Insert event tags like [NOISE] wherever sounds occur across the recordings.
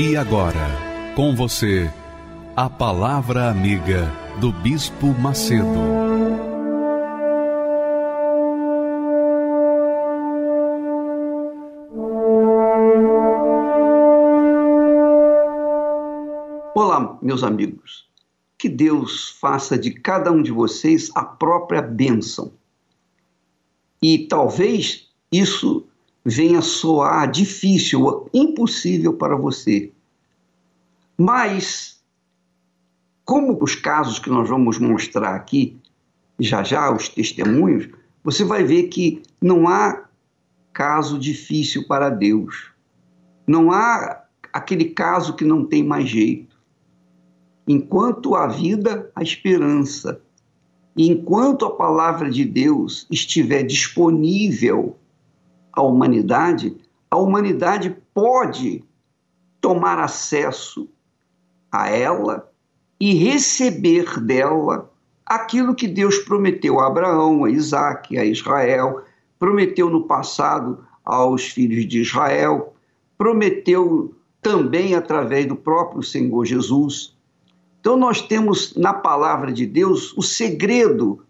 E agora, com você, a Palavra Amiga do Bispo Macedo. Olá, meus amigos. Que Deus faça de cada um de vocês a própria bênção. E talvez isso venha soar difícil impossível para você. Mas, como os casos que nós vamos mostrar aqui, já já, os testemunhos, você vai ver que não há caso difícil para Deus. Não há aquele caso que não tem mais jeito. Enquanto há vida, há esperança. E enquanto a palavra de Deus estiver disponível à humanidade, a humanidade pode tomar acesso a ela e receber dela aquilo que Deus prometeu a Abraão, a Isaac, a Israel, prometeu no passado aos filhos de Israel, prometeu também através do próprio Senhor Jesus. Então, nós temos na palavra de Deus o segredo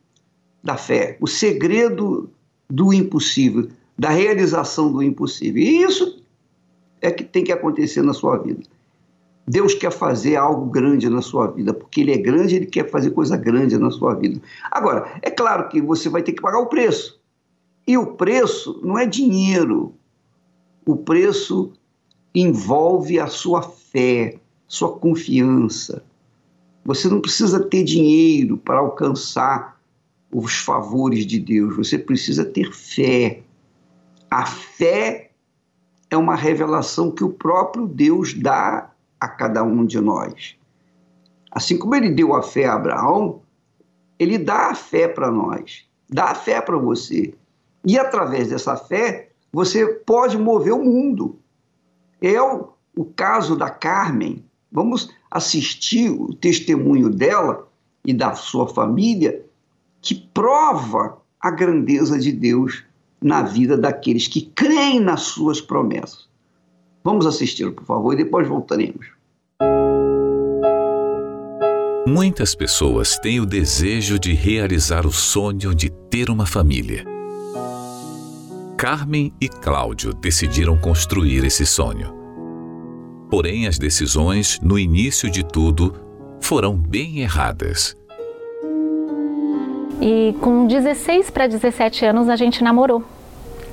da fé, o segredo do impossível, da realização do impossível. E isso é que tem que acontecer na sua vida. Deus quer fazer algo grande na sua vida, porque Ele é grande, Ele quer fazer coisa grande na sua vida. Agora, é claro que você vai ter que pagar o preço. E o preço não é dinheiro. O preço envolve a sua fé, sua confiança. Você não precisa ter dinheiro para alcançar os favores de Deus, você precisa ter fé. A fé é uma revelação que o próprio Deus dá a cada um de nós. Assim como ele deu a fé a Abraão, ele dá a fé para nós, dá a fé para você. E através dessa fé, você pode mover o mundo. É o, caso da Carmen. Vamos assistir o testemunho dela e da sua família, que prova a grandeza de Deus na vida daqueles que creem nas suas promessas. Vamos assisti-lo, por favor, e depois voltaremos. Muitas pessoas têm o desejo de realizar o sonho de ter uma família. Carmen e Cláudio decidiram construir esse sonho. Porém, as decisões, no início de tudo, foram bem erradas. E com 16 para 17 anos a gente namorou.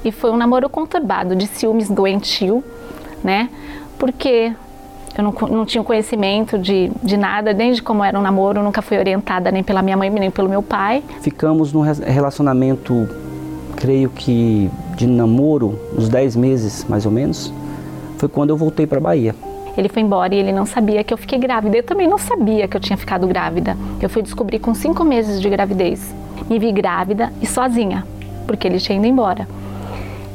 E foi um namoro conturbado, de ciúmes doentio, né? Porque eu não, não tinha conhecimento de, de nada, nem de como era um namoro, nunca fui orientada nem pela minha mãe, nem pelo meu pai. Ficamos num relacionamento, creio que de namoro, uns 10 meses mais ou menos. Foi quando eu voltei para Bahia. Ele foi embora e ele não sabia que eu fiquei grávida. Eu também não sabia que eu tinha ficado grávida. Eu fui descobrir com cinco meses de gravidez. Me vi grávida e sozinha, porque ele tinha ido embora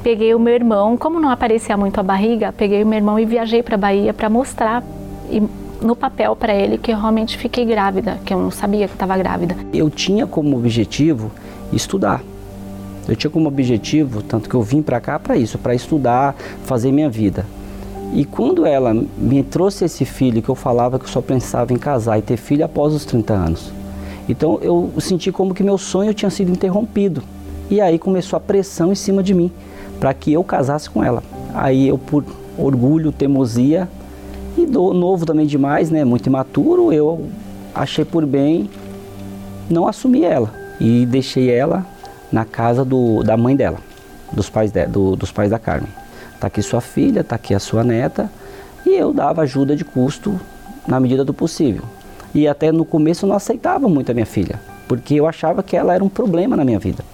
peguei o meu irmão, como não aparecia muito a barriga, peguei o meu irmão e viajei para Bahia para mostrar e, no papel para ele que eu realmente fiquei grávida, que eu não sabia que estava grávida. Eu tinha como objetivo estudar. Eu tinha como objetivo, tanto que eu vim para cá para isso, para estudar, fazer minha vida. E quando ela me trouxe esse filho, que eu falava que eu só pensava em casar e ter filho após os 30 anos. Então eu senti como que meu sonho tinha sido interrompido. E aí começou a pressão em cima de mim para que eu casasse com ela. Aí eu, por orgulho, teimosia e do, novo também demais, né, muito imaturo, eu achei por bem não assumir ela e deixei ela na casa do, da mãe dela, dos pais, de, do, dos pais da Carmen. Tá aqui sua filha, tá aqui a sua neta e eu dava ajuda de custo na medida do possível. E até no começo eu não aceitava muito a minha filha, porque eu achava que ela era um problema na minha vida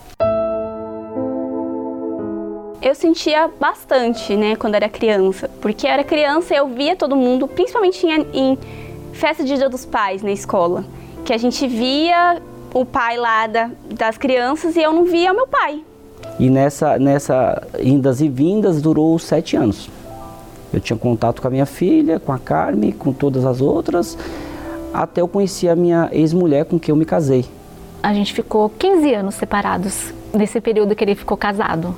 Eu sentia bastante, né, quando era criança, porque era criança eu via todo mundo, principalmente em, em festa de Dia dos Pais na escola, que a gente via o pai lá da, das crianças e eu não via o meu pai. E nessa, nessa indas e vindas durou sete anos. Eu tinha contato com a minha filha, com a Carme, com todas as outras, até eu conhecer a minha ex-mulher com quem eu me casei. A gente ficou 15 anos separados, nesse período que ele ficou casado.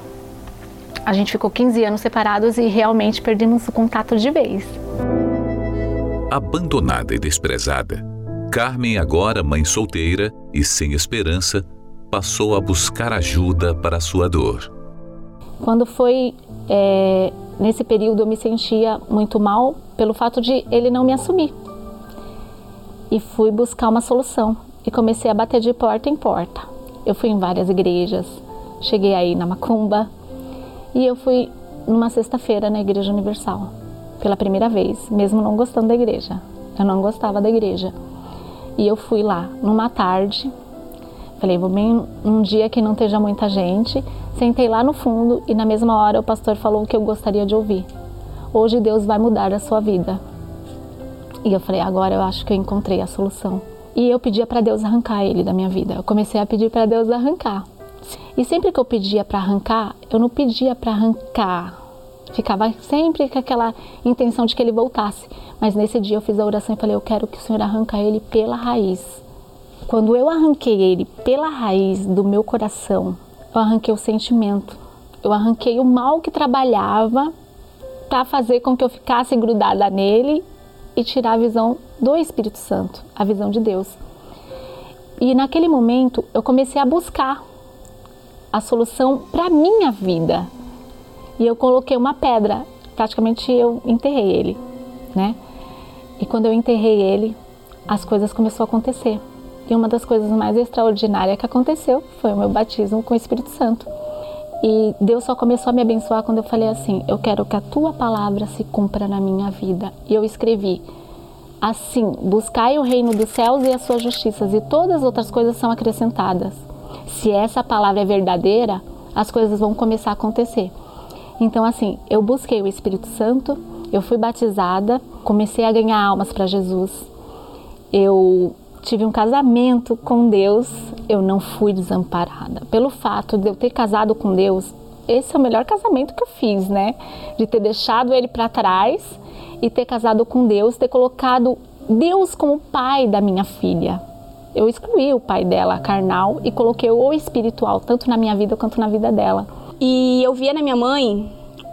A gente ficou 15 anos separados e realmente perdemos o contato de vez. Abandonada e desprezada, Carmen, agora mãe solteira e sem esperança, passou a buscar ajuda para sua dor. Quando foi é, nesse período, eu me sentia muito mal pelo fato de ele não me assumir. E fui buscar uma solução e comecei a bater de porta em porta. Eu fui em várias igrejas, cheguei aí na Macumba e eu fui numa sexta-feira na Igreja Universal, pela primeira vez, mesmo não gostando da igreja. Eu não gostava da igreja. E eu fui lá numa tarde, falei, vou bem num dia que não esteja muita gente. Sentei lá no fundo e na mesma hora o pastor falou o que eu gostaria de ouvir. Hoje Deus vai mudar a sua vida. E eu falei, agora eu acho que eu encontrei a solução. E eu pedia para Deus arrancar ele da minha vida. Eu comecei a pedir para Deus arrancar. E sempre que eu pedia para arrancar, eu não pedia para arrancar Ficava sempre com aquela intenção de que ele voltasse. Mas nesse dia eu fiz a oração e falei: Eu quero que o Senhor arranque ele pela raiz. Quando eu arranquei ele pela raiz do meu coração, eu arranquei o sentimento. Eu arranquei o mal que trabalhava para fazer com que eu ficasse grudada nele e tirar a visão do Espírito Santo, a visão de Deus. E naquele momento eu comecei a buscar a solução para minha vida, e eu coloquei uma pedra, praticamente eu enterrei ele, né? E quando eu enterrei ele, as coisas começaram a acontecer. E uma das coisas mais extraordinárias que aconteceu foi o meu batismo com o Espírito Santo. E Deus só começou a me abençoar quando eu falei assim: Eu quero que a tua palavra se cumpra na minha vida. E eu escrevi assim: Buscai o reino dos céus e as suas justiças, e todas as outras coisas são acrescentadas. Se essa palavra é verdadeira, as coisas vão começar a acontecer. Então, assim, eu busquei o Espírito Santo, eu fui batizada, comecei a ganhar almas para Jesus. Eu tive um casamento com Deus, eu não fui desamparada. Pelo fato de eu ter casado com Deus, esse é o melhor casamento que eu fiz, né? De ter deixado ele para trás e ter casado com Deus, ter colocado Deus como pai da minha filha. Eu excluí o pai dela, carnal, e coloquei o espiritual, tanto na minha vida quanto na vida dela. E eu via na minha mãe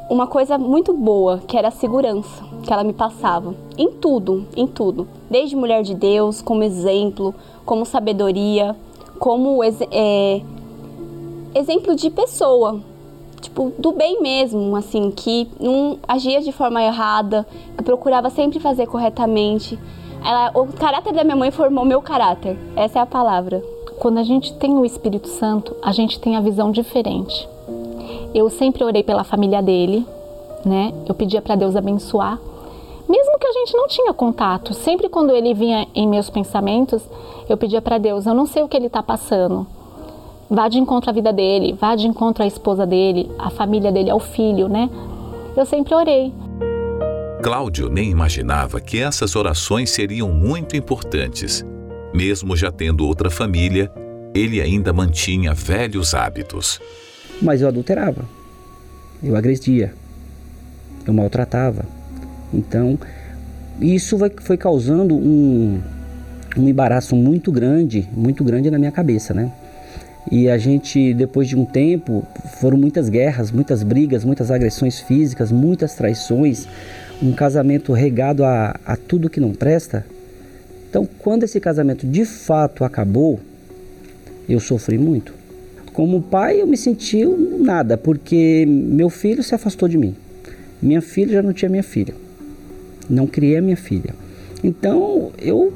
uma coisa muito boa, que era a segurança que ela me passava. Em tudo, em tudo. Desde mulher de Deus, como exemplo, como sabedoria, como é, exemplo de pessoa. Tipo, do bem mesmo, assim, que não agia de forma errada, que procurava sempre fazer corretamente. Ela, o caráter da minha mãe formou meu caráter. Essa é a palavra. Quando a gente tem o Espírito Santo, a gente tem a visão diferente. Eu sempre orei pela família dele, né? Eu pedia para Deus abençoar. Mesmo que a gente não tinha contato, sempre quando ele vinha em meus pensamentos, eu pedia para Deus, eu não sei o que ele está passando. Vá de encontro à vida dele, vá de encontro à esposa dele, à família dele, ao filho, né? Eu sempre orei. Cláudio nem imaginava que essas orações seriam muito importantes. Mesmo já tendo outra família, ele ainda mantinha velhos hábitos. Mas eu adulterava, eu agredia, eu maltratava. Então, isso foi causando um, um embaraço muito grande, muito grande na minha cabeça, né? E a gente, depois de um tempo, foram muitas guerras, muitas brigas, muitas agressões físicas, muitas traições, um casamento regado a, a tudo que não presta. Então, quando esse casamento de fato acabou, eu sofri muito. Como pai, eu me senti nada, porque meu filho se afastou de mim. Minha filha já não tinha minha filha. Não criei a minha filha. Então, eu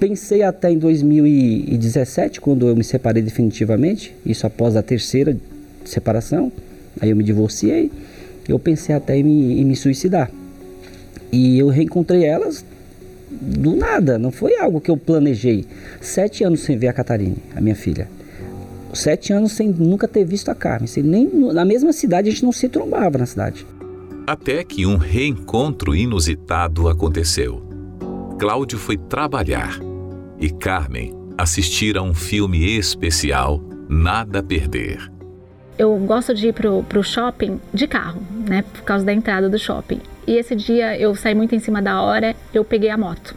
pensei até em 2017, quando eu me separei definitivamente, isso após a terceira separação, aí eu me divorciei, eu pensei até em me, em me suicidar. E eu reencontrei elas do nada, não foi algo que eu planejei. Sete anos sem ver a Catarine, a minha filha sete anos sem nunca ter visto a Carmen. Sem nem, na mesma cidade a gente não se trombava na cidade. Até que um reencontro inusitado aconteceu. Cláudio foi trabalhar e Carmen assistir a um filme especial Nada a Perder. Eu gosto de ir pro, pro shopping de carro, né? Por causa da entrada do shopping. E esse dia eu saí muito em cima da hora, eu peguei a moto.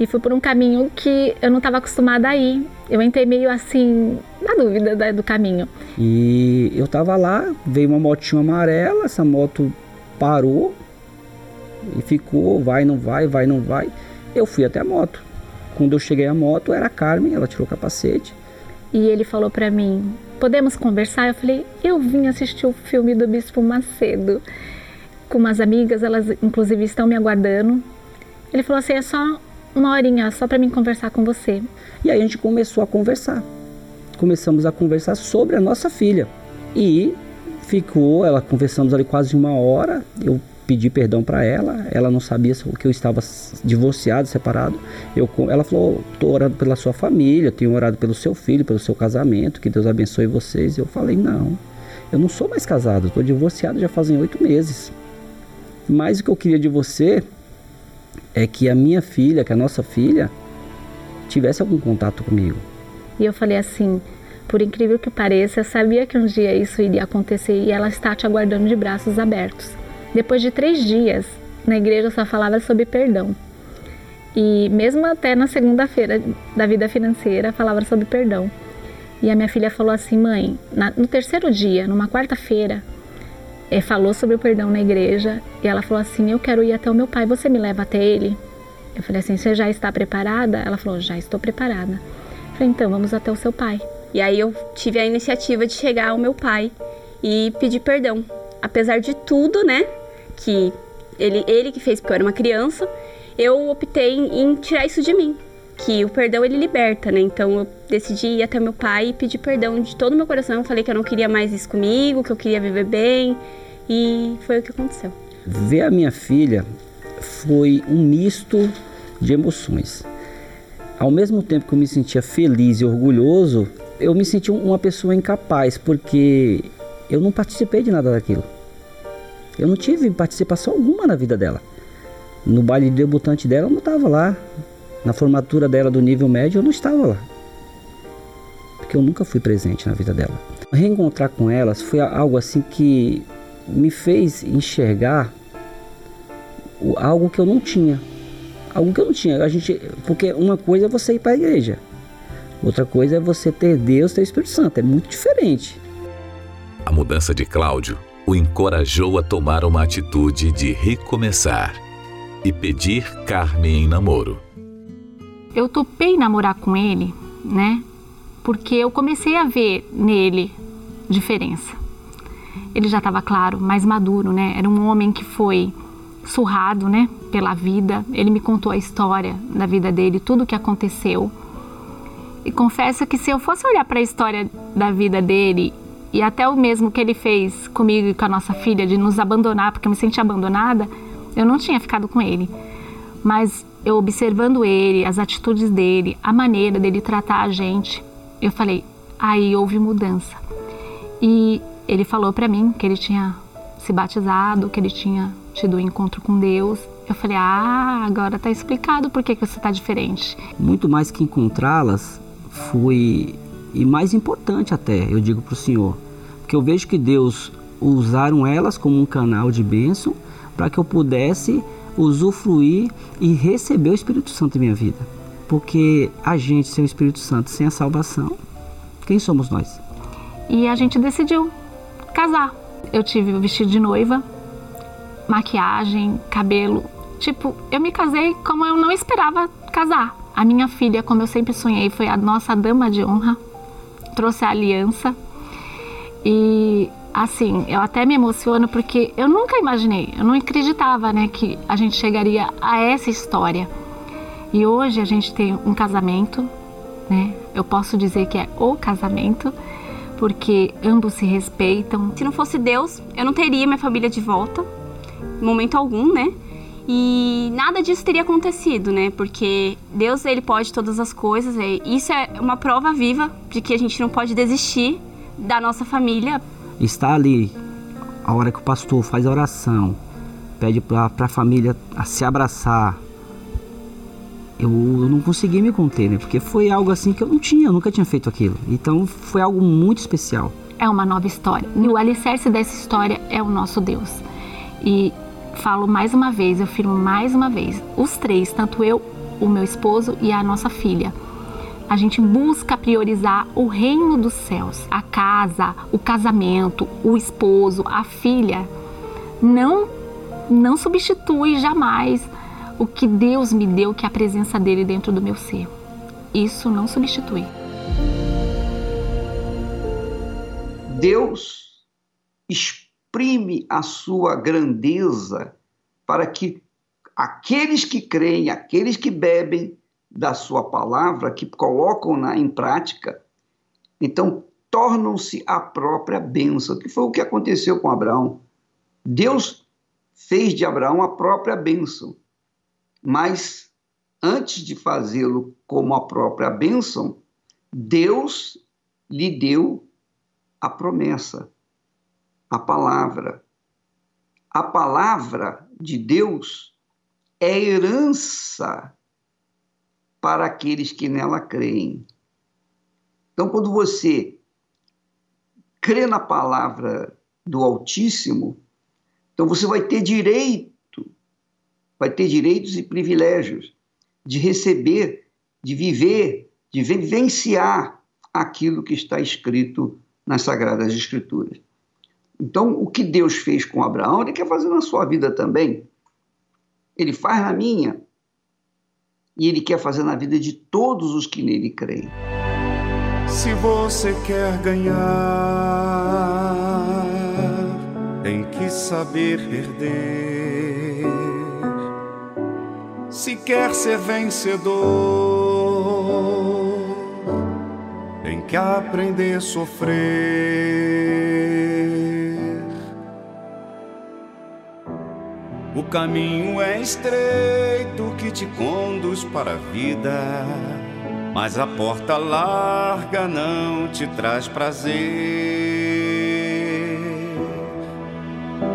E fui por um caminho que eu não estava acostumada a ir. Eu entrei meio assim, na dúvida da, do caminho. E eu tava lá, veio uma motinha amarela, essa moto parou e ficou, vai, não vai, vai, não vai. Eu fui até a moto. Quando eu cheguei à moto, era a Carmen, ela tirou o capacete. E ele falou para mim: Podemos conversar? Eu falei: Eu vim assistir o filme do Bispo Macedo com umas amigas, elas inclusive estão me aguardando. Ele falou assim: É só uma horinha, só para mim conversar com você. E aí a gente começou a conversar. Começamos a conversar sobre a nossa filha. E ficou, ela conversamos ali quase uma hora. Eu pedi perdão para ela. Ela não sabia que eu estava divorciado, separado. Eu, ela falou: "Tô orando pela sua família, tenho orado pelo seu filho, pelo seu casamento. Que Deus abençoe vocês." Eu falei: "Não, eu não sou mais casado. Estou divorciado já fazem oito meses. Mas o que eu queria de você é que a minha filha, que a nossa filha, tivesse algum contato comigo." E eu falei assim: por incrível que pareça, eu sabia que um dia isso iria acontecer e ela está te aguardando de braços abertos. Depois de três dias, na igreja só falava sobre perdão. E mesmo até na segunda-feira da vida financeira, falava sobre perdão. E a minha filha falou assim: mãe, na, no terceiro dia, numa quarta-feira, é, falou sobre o perdão na igreja. E ela falou assim: Eu quero ir até o meu pai, você me leva até ele? Eu falei assim: Você já está preparada? Ela falou: Já estou preparada. Eu falei: Então vamos até o seu pai. E aí eu tive a iniciativa de chegar ao meu pai e pedir perdão. Apesar de tudo, né? que ele, ele que fez porque eu era uma criança, eu optei em, tirar isso de mim. Que o perdão ele liberta, né? Então eu decidi ir até meu pai e pedir perdão de todo o meu coração. Eu falei que eu não queria mais isso comigo, que eu queria viver bem. E foi o que aconteceu. Ver a minha filha foi um misto de emoções. Ao mesmo tempo que eu me sentia feliz e orgulhoso, eu me senti uma pessoa incapaz, porque eu não participei de nada daquilo. Eu não tive participação alguma na vida dela. No baile de debutante dela eu não estava lá. Na formatura dela do nível médio eu não estava lá. Porque eu nunca fui presente na vida dela. Reencontrar com elas foi algo assim que me fez enxergar algo que eu não tinha. Algo que eu não tinha. A gente, porque uma coisa é você ir para a igreja. Outra coisa é você ter Deus, ter o Espírito Santo. É muito diferente. A mudança de Cláudio o encorajou a tomar uma atitude de recomeçar e pedir Carmen em namoro. Eu topei namorar com ele, né? Porque eu comecei a ver nele diferença. Ele já estava claro, mais maduro, né? Era um homem que foi surrado, né, pela vida. Ele me contou a história da vida dele, tudo o que aconteceu. E confesso que se eu fosse olhar para a história da vida dele e até o mesmo que ele fez comigo e com a nossa filha de nos abandonar, porque eu me senti abandonada, eu não tinha ficado com ele. Mas eu observando ele, as atitudes dele, a maneira dele tratar a gente, eu falei, aí houve mudança. E ele falou para mim que ele tinha se batizado, que ele tinha tido um encontro com Deus. Eu falei, ah, agora tá explicado por que, que você tá diferente. Muito mais que encontrá-las, foi e mais importante até, eu digo para o Senhor, porque eu vejo que Deus usaram elas como um canal de bênção para que eu pudesse usufruir e receber o Espírito Santo em minha vida. Porque a gente sem o Espírito Santo, sem a salvação, quem somos nós? E a gente decidiu casar. Eu tive o vestido de noiva, maquiagem, cabelo. Tipo, eu me casei como eu não esperava casar. A minha filha, como eu sempre sonhei, foi a nossa dama de honra trouxe a aliança. E assim, eu até me emociono porque eu nunca imaginei, eu não acreditava, né, que a gente chegaria a essa história. E hoje a gente tem um casamento, né? Eu posso dizer que é o casamento, porque ambos se respeitam. Se não fosse Deus, eu não teria minha família de volta, em momento algum, né? E nada disso teria acontecido, né? Porque Deus ele pode todas as coisas. Isso é uma prova viva de que a gente não pode desistir da nossa família. Está ali a hora que o pastor faz a oração, pede para a família se abraçar. Eu, eu, não consegui me conter, né? Porque foi algo assim que eu não tinha, eu nunca tinha feito aquilo. Então foi algo muito especial. É uma nova história. E o alicerce dessa história é o nosso Deus. E falo mais uma vez, eu firmo mais uma vez, os três, tanto eu, o meu esposo e a nossa filha. A gente busca priorizar o reino dos céus, a casa, o casamento, o esposo, a filha. Não não substitui jamais o que Deus me deu, que é a presença dele dentro do meu ser. Isso não substitui. Deus exprime a sua grandeza para que aqueles que creem, aqueles que bebem da sua palavra, que colocam-na em prática, então tornam-se a própria bênção, que foi o que aconteceu com Abraão. Deus fez de Abraão a própria bênção, mas antes de fazê-lo como a própria bênção, Deus lhe deu a promessa, a palavra. A palavra de Deus é herança para aqueles que nela creem. Então, quando você crê na palavra do Altíssimo, então você vai ter direito, vai ter direitos e privilégios de receber, de viver, de vivenciar aquilo que está escrito nas Sagradas Escrituras. Então, o que Deus fez com Abraão, Ele quer fazer na sua vida também. Ele faz na minha. E Ele quer fazer na vida de todos os que nele creem. Se você quer ganhar, tem que saber perder. Se quer ser vencedor, tem que aprender a sofrer. O caminho é estreito que te conduz para a vida, mas a porta larga não te traz prazer.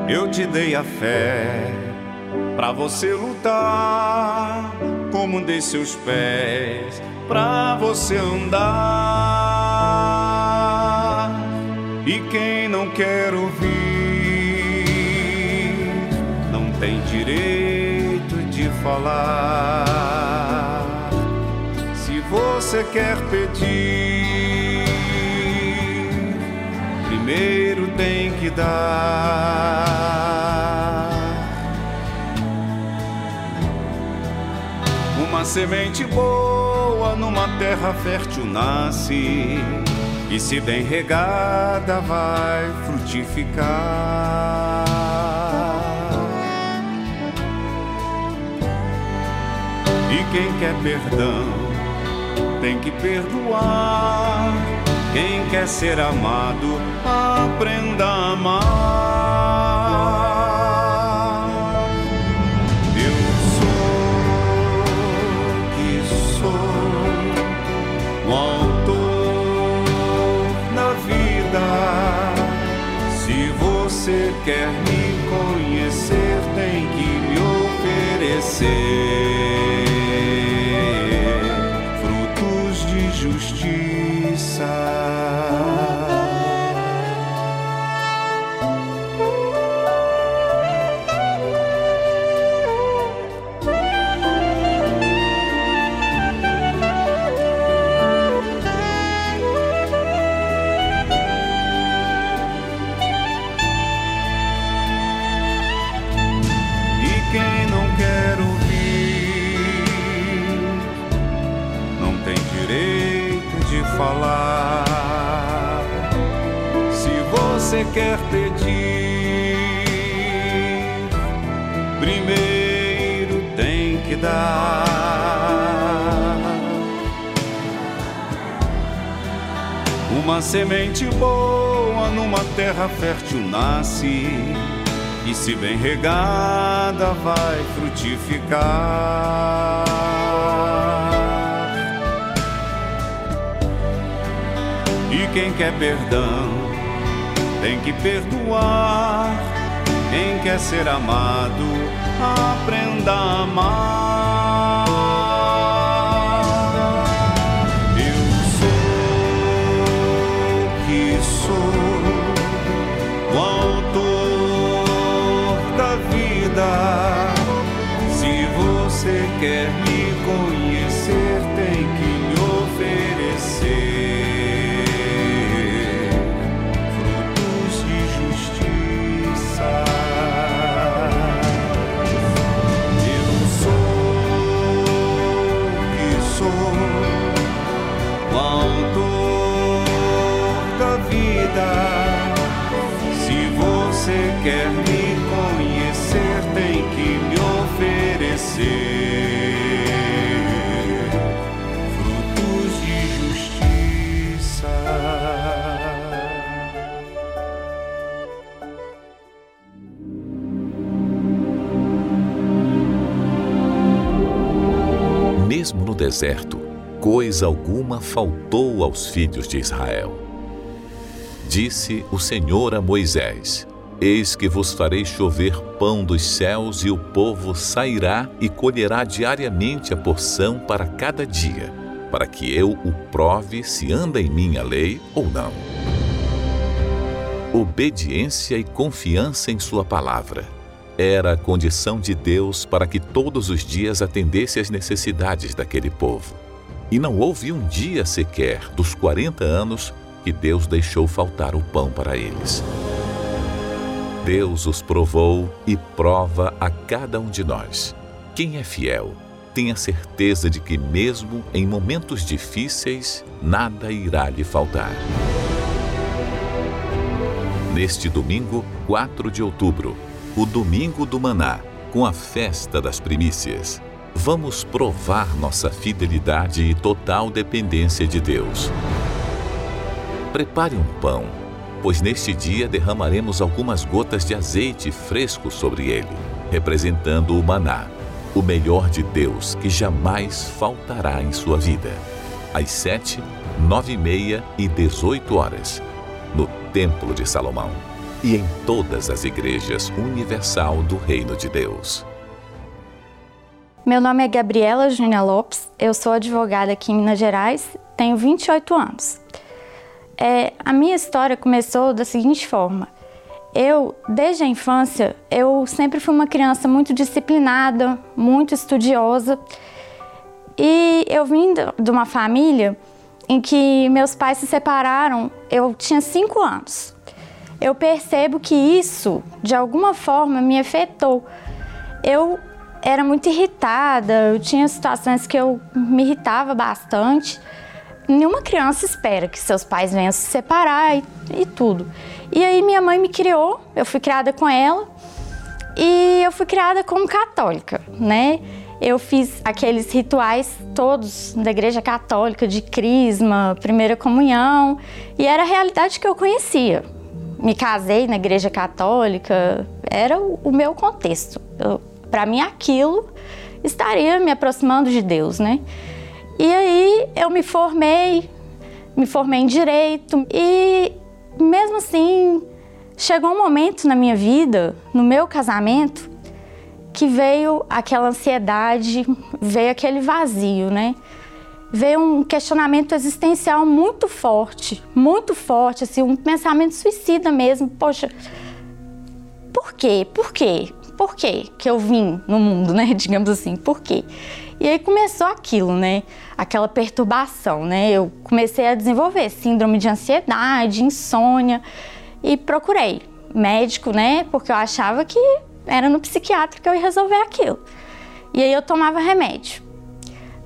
Eu te dei a fé para você lutar, como dei seus pés para você andar. E quem não quer ouvir tem direito de falar. Se você quer pedir, primeiro tem que dar. Semente boa numa terra fértil nasce. E se bem regada vai frutificar. Quem quer perdão tem que perdoar. Quem quer ser amado, aprenda a amar. Quer me conhecer, tem que me oferecer. Fértil nasce. e se bem regada vai frutificar. E quem quer perdão tem que perdoar. Quem quer ser amado, aprenda a amar. Você deserto, coisa alguma faltou aos filhos de Israel. Disse o Senhor a Moisés: Eis que vos farei chover pão dos céus, e o povo sairá e colherá diariamente a porção para cada dia, para que eu o prove se anda em minha lei ou não. Obediência e confiança em Sua palavra era a condição de Deus para que todos os dias atendesse às necessidades daquele povo. E não houve um dia sequer dos 40 anos que Deus deixou faltar o pão para eles. Deus os provou e prova a cada um de nós. Quem é fiel, tenha certeza de que, mesmo em momentos difíceis, nada irá lhe faltar. Neste domingo, 4 de outubro, o Domingo do Maná, com a festa das primícias. Vamos provar nossa fidelidade e total dependência de Deus. Prepare um pão, pois neste dia derramaremos algumas gotas de azeite fresco sobre ele, representando o maná, o melhor de Deus que jamais faltará em sua vida. Às sete, nove e meia e dezoito horas, no Templo de Salomão e em todas as igrejas universal do Reino de Deus. Meu nome é Gabriela Júnia Lopes, eu sou advogada aqui em Minas Gerais, tenho 28 anos. É, a minha história começou da seguinte forma. Eu, desde a infância, eu sempre fui uma criança muito disciplinada, muito estudiosa. E eu vim de uma família em que meus pais se separaram, eu tinha 5 anos. Eu percebo que isso, de alguma forma, me afetou. Eu era muito irritada, eu tinha situações que eu me irritava bastante nenhuma criança espera que seus pais venham se separar e, e, tudo. E aí minha mãe me criou, eu fui criada com ela e eu fui criada como católica, né? Eu fiz aqueles rituais todos da igreja católica, de crisma, primeira comunhão, e era a realidade que eu conhecia. Me casei na igreja católica, era o, meu contexto. Para mim, aquilo estaria me aproximando de Deus, né? E aí eu me formei, me formei em direito e mesmo assim chegou um momento na minha vida, no meu casamento, que veio aquela ansiedade, veio aquele vazio, né? Veio um questionamento existencial muito forte, muito forte, assim, um pensamento suicida mesmo. Poxa, por quê? Por quê? Por quê que eu vim no mundo, né? [LAUGHS] Digamos assim, por quê? E aí começou aquilo, né? Aquela perturbação, né? Eu comecei a desenvolver síndrome de ansiedade, insônia e procurei médico, né? Porque eu achava que era no psiquiatra que eu ia resolver aquilo. E aí eu tomava remédio.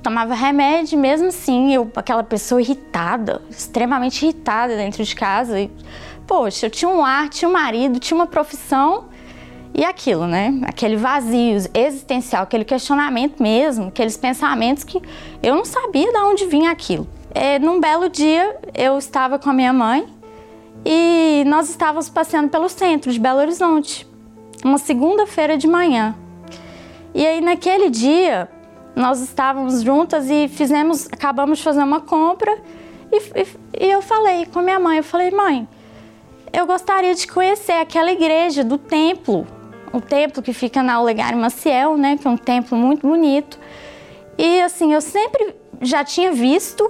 Tomava remédio, mesmo assim, eu, aquela pessoa irritada, extremamente irritada dentro de casa. E, poxa, eu tinha um lar, tinha um marido, tinha uma profissão e aquilo, né? Aquele vazio existencial, aquele questionamento mesmo, aqueles pensamentos que eu não sabia de onde vinha aquilo. É, num belo dia, eu estava com a minha mãe e nós estávamos passeando pelo centro de Belo Horizonte. uma segunda-feira de manhã. E aí naquele dia nós estávamos juntas e fizemos, acabamos de fazer uma compra e, e, e eu falei com a minha mãe, eu falei, mãe, eu gostaria de conhecer aquela igreja do templo, o templo que fica na Olegário Maciel, né, que é um templo muito bonito. E assim, eu sempre já tinha visto,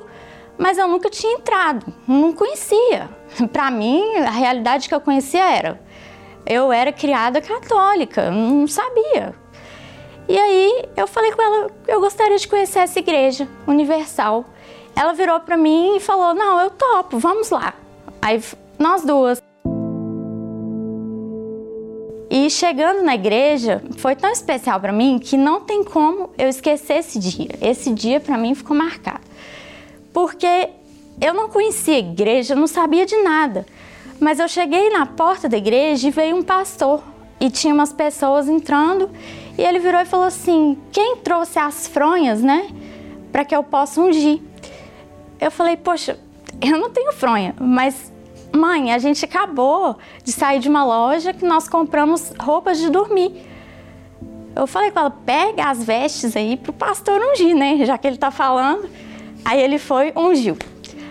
mas eu nunca tinha entrado, não conhecia. [LAUGHS] Para mim, a realidade que eu conhecia era eu era criada católica, não sabia. E aí eu falei com ela, eu gostaria de conhecer essa igreja universal. Ela virou para mim e falou: "Não, eu topo, vamos lá". Aí nós duas e chegando na igreja, foi tão especial para mim que não tem como eu esquecer esse dia. Esse dia para mim ficou marcado. Porque eu não conhecia a igreja, não sabia de nada. Mas eu cheguei na porta da igreja e veio um pastor e tinha umas pessoas entrando e ele virou e falou assim: "Quem trouxe as fronhas, né, para que eu possa ungir?" Eu falei: "Poxa, eu não tenho fronha, mas Mãe, a gente acabou de sair de uma loja que nós compramos roupas de dormir. Eu falei com ela, pega as vestes aí pro pastor ungir, né? Já que ele tá falando. Aí ele foi, ungiu.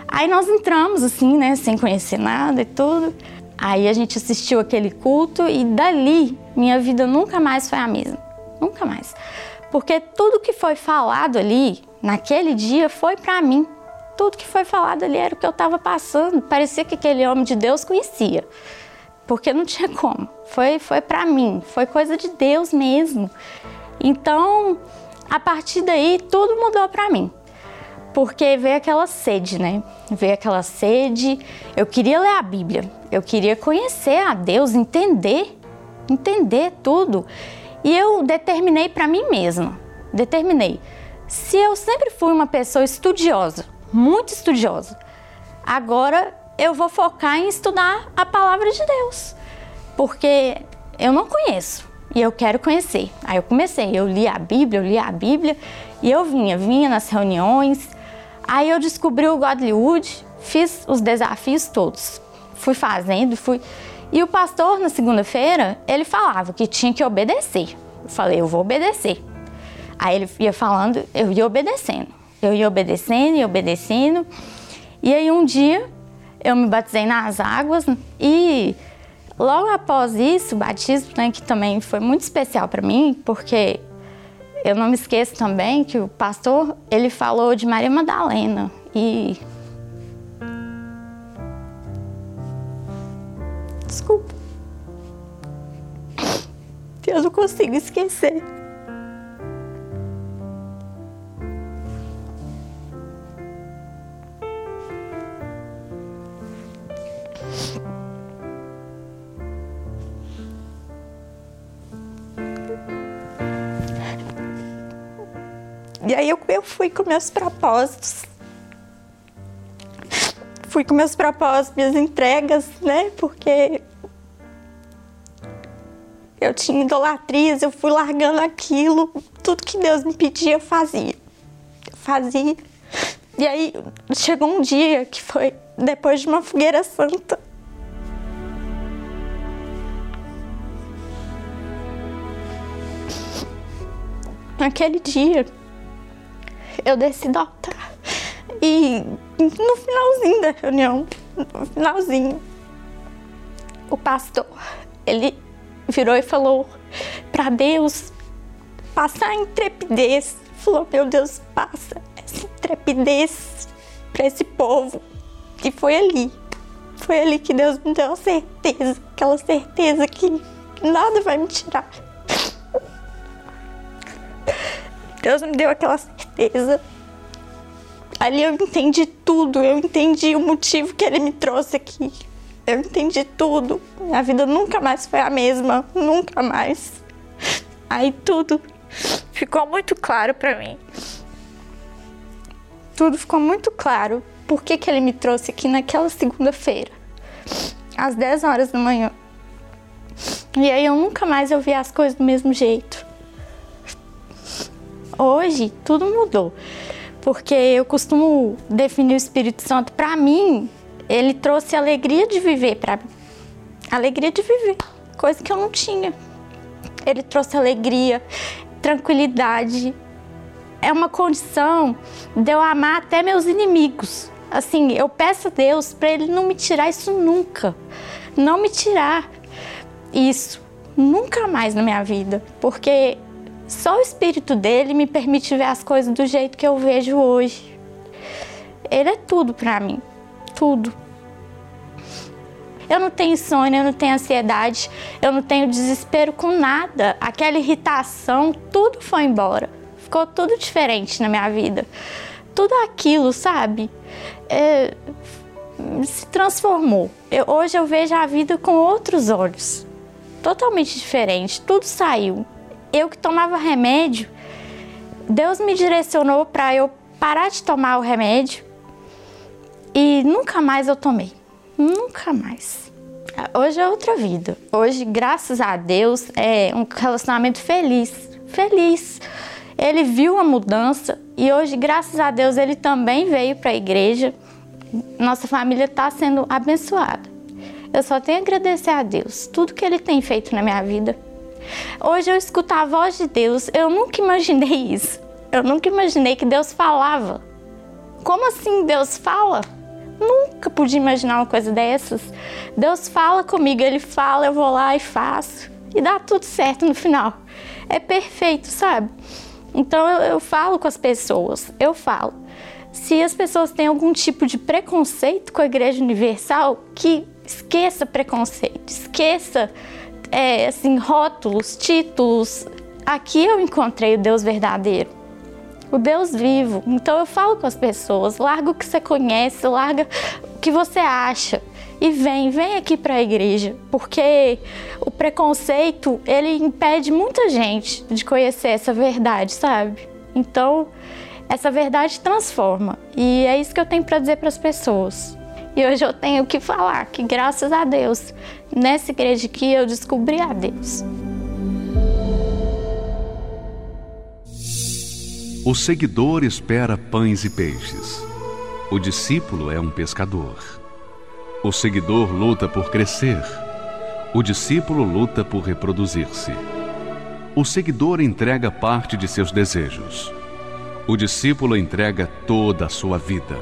Aí nós entramos assim, né? Sem conhecer nada e tudo. Aí a gente assistiu aquele culto e dali minha vida nunca mais foi a mesma. Nunca mais. Porque tudo que foi falado ali, naquele dia, foi para mim tudo que foi falado ali era o que eu estava passando. Parecia que aquele homem de Deus conhecia, porque não tinha como. Foi, foi para mim, foi coisa de Deus mesmo. Então, a partir daí, tudo mudou para mim. Porque veio aquela sede, né? Veio aquela sede. Eu queria ler a Bíblia, eu queria conhecer a Deus, entender, entender tudo. E eu determinei para mim mesma, determinei. Se eu sempre fui uma pessoa estudiosa, muito estudioso. Agora eu vou focar em estudar a palavra de Deus, porque eu não conheço e eu quero conhecer. Aí eu comecei, eu li a Bíblia, eu li a Bíblia e eu vinha, vinha nas reuniões. Aí eu descobri o Godlywood, fiz os desafios todos, fui fazendo, fui. E o pastor na segunda-feira ele falava que tinha que obedecer. Eu falei, eu vou obedecer. Aí ele ia falando, eu ia obedecendo. Eu ia obedecendo e obedecendo. E aí um dia eu me batizei nas águas e logo após isso, o batismo, né, que também foi muito especial para mim, porque eu não me esqueço também que o pastor, ele falou de Maria Madalena e Desculpa. Eu não consigo esquecer. E aí eu, eu fui com meus propósitos. Fui com meus propósitos, minhas entregas, né? Porque eu tinha idolatrias, eu fui largando aquilo, tudo que Deus me pedia eu fazia. Eu fazia. E aí chegou um dia que foi depois de uma fogueira santa. Naquele dia, eu desci do altar. E no finalzinho da reunião, no finalzinho, o pastor, ele virou e falou para Deus passar intrepidez. Falou, meu Deus, passa essa intrepidez para esse povo. E foi ali, foi ali que Deus me deu a certeza, aquela certeza que nada vai me tirar. Deus me deu aquela certeza. Ali eu entendi tudo, eu entendi o motivo que ele me trouxe aqui. Eu entendi tudo. Minha vida nunca mais foi a mesma, nunca mais. Aí tudo ficou muito claro para mim. Tudo ficou muito claro. Por que, que ele me trouxe aqui naquela segunda-feira, às 10 horas da manhã. E aí eu nunca mais ouvi as coisas do mesmo jeito. Hoje tudo mudou, porque eu costumo definir o Espírito Santo para mim, ele trouxe alegria de viver para. Alegria de viver, coisa que eu não tinha. ele trouxe alegria, tranquilidade. É uma condição de eu amar até meus inimigos. Assim, eu peço a Deus para ele não me tirar isso nunca. Não me tirar isso nunca mais na minha vida, porque só o espírito dele me permite ver as coisas do jeito que eu vejo hoje. Ele é tudo para mim, tudo. Eu não tenho sono, eu não tenho ansiedade, eu não tenho desespero com nada. Aquela irritação, tudo foi embora. Ficou tudo diferente na minha vida. Tudo aquilo, sabe? É, se transformou. Eu, hoje eu vejo a vida com outros olhos, totalmente diferente. Tudo saiu. Eu que tomava remédio, Deus me direcionou para eu parar de tomar o remédio e nunca mais eu tomei. Nunca mais. Hoje é outra vida. Hoje, graças a Deus, é um relacionamento feliz. Feliz. Ele viu a mudança e hoje, graças a Deus, ele também veio para a igreja. Nossa família está sendo abençoada. Eu só tenho a agradecer a Deus tudo que ele tem feito na minha vida. Hoje eu escuto a voz de Deus. Eu nunca imaginei isso. Eu nunca imaginei que Deus falava. Como assim Deus fala? Nunca podia imaginar uma coisa dessas. Deus fala comigo, Ele fala, eu vou lá e faço. E dá tudo certo no final. É perfeito, sabe? Então eu, eu falo com as pessoas, eu falo. Se as pessoas têm algum tipo de preconceito com a Igreja Universal, que esqueça preconceito, esqueça é, assim rótulos, títulos. Aqui eu encontrei o Deus verdadeiro o Deus vivo. Então eu falo com as pessoas, larga o que você conhece, larga o que você acha e vem, vem aqui para a igreja, porque o preconceito ele impede muita gente de conhecer essa verdade, sabe? Então essa verdade transforma e é isso que eu tenho para dizer para as pessoas. E hoje eu tenho que falar que graças a Deus nessa igreja aqui eu descobri a Deus. O seguidor espera pães e peixes. O discípulo é um pescador. O seguidor luta por crescer. O discípulo luta por reproduzir-se. O seguidor entrega parte de seus desejos. O discípulo entrega toda a sua vida.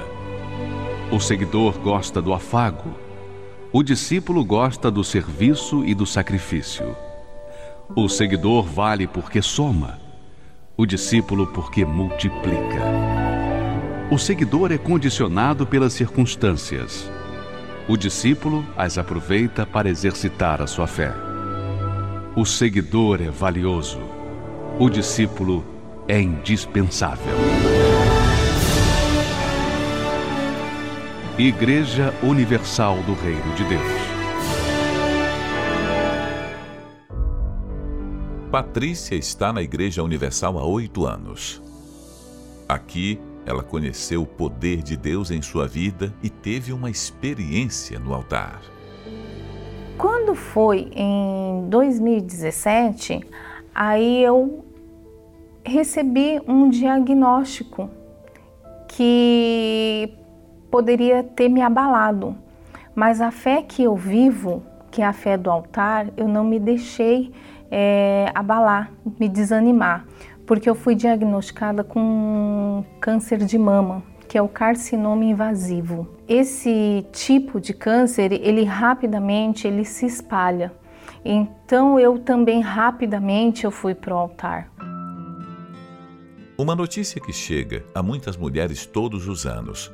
O seguidor gosta do afago. O discípulo gosta do serviço e do sacrifício. O seguidor vale porque soma o discípulo porque multiplica. O seguidor é condicionado pelas circunstâncias. O discípulo as aproveita para exercitar a sua fé. O seguidor é valioso. O discípulo é indispensável. Igreja Universal do Reino de Deus. Patrícia está na Igreja Universal há oito anos. Aqui, ela conheceu o poder de Deus em sua vida e teve uma experiência no altar. Quando foi em 2017, aí eu recebi um diagnóstico que poderia ter me abalado, mas a fé que eu vivo, que é a fé do altar, eu não me deixei é, abalar, me desanimar, porque eu fui diagnosticada com câncer de mama, que é o carcinoma invasivo. Esse tipo de câncer, ele rapidamente ele se espalha. Então eu também rapidamente eu fui para o altar. Uma notícia que chega a muitas mulheres todos os anos.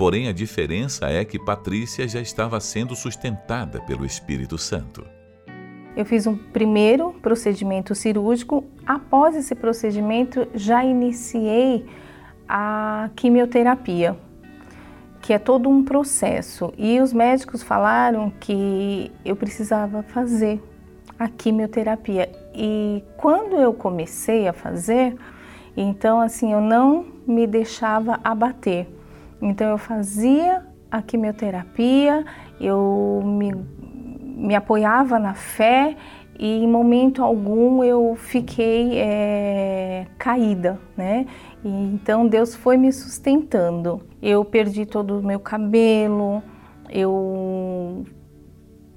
Porém, a diferença é que Patrícia já estava sendo sustentada pelo Espírito Santo. Eu fiz um primeiro procedimento cirúrgico. Após esse procedimento, já iniciei a quimioterapia, que é todo um processo. E os médicos falaram que eu precisava fazer a quimioterapia. E quando eu comecei a fazer, então assim, eu não me deixava abater. Então eu fazia a quimioterapia, eu me me apoiava na fé e em momento algum eu fiquei é, caída, né? E, então Deus foi me sustentando. Eu perdi todo o meu cabelo, eu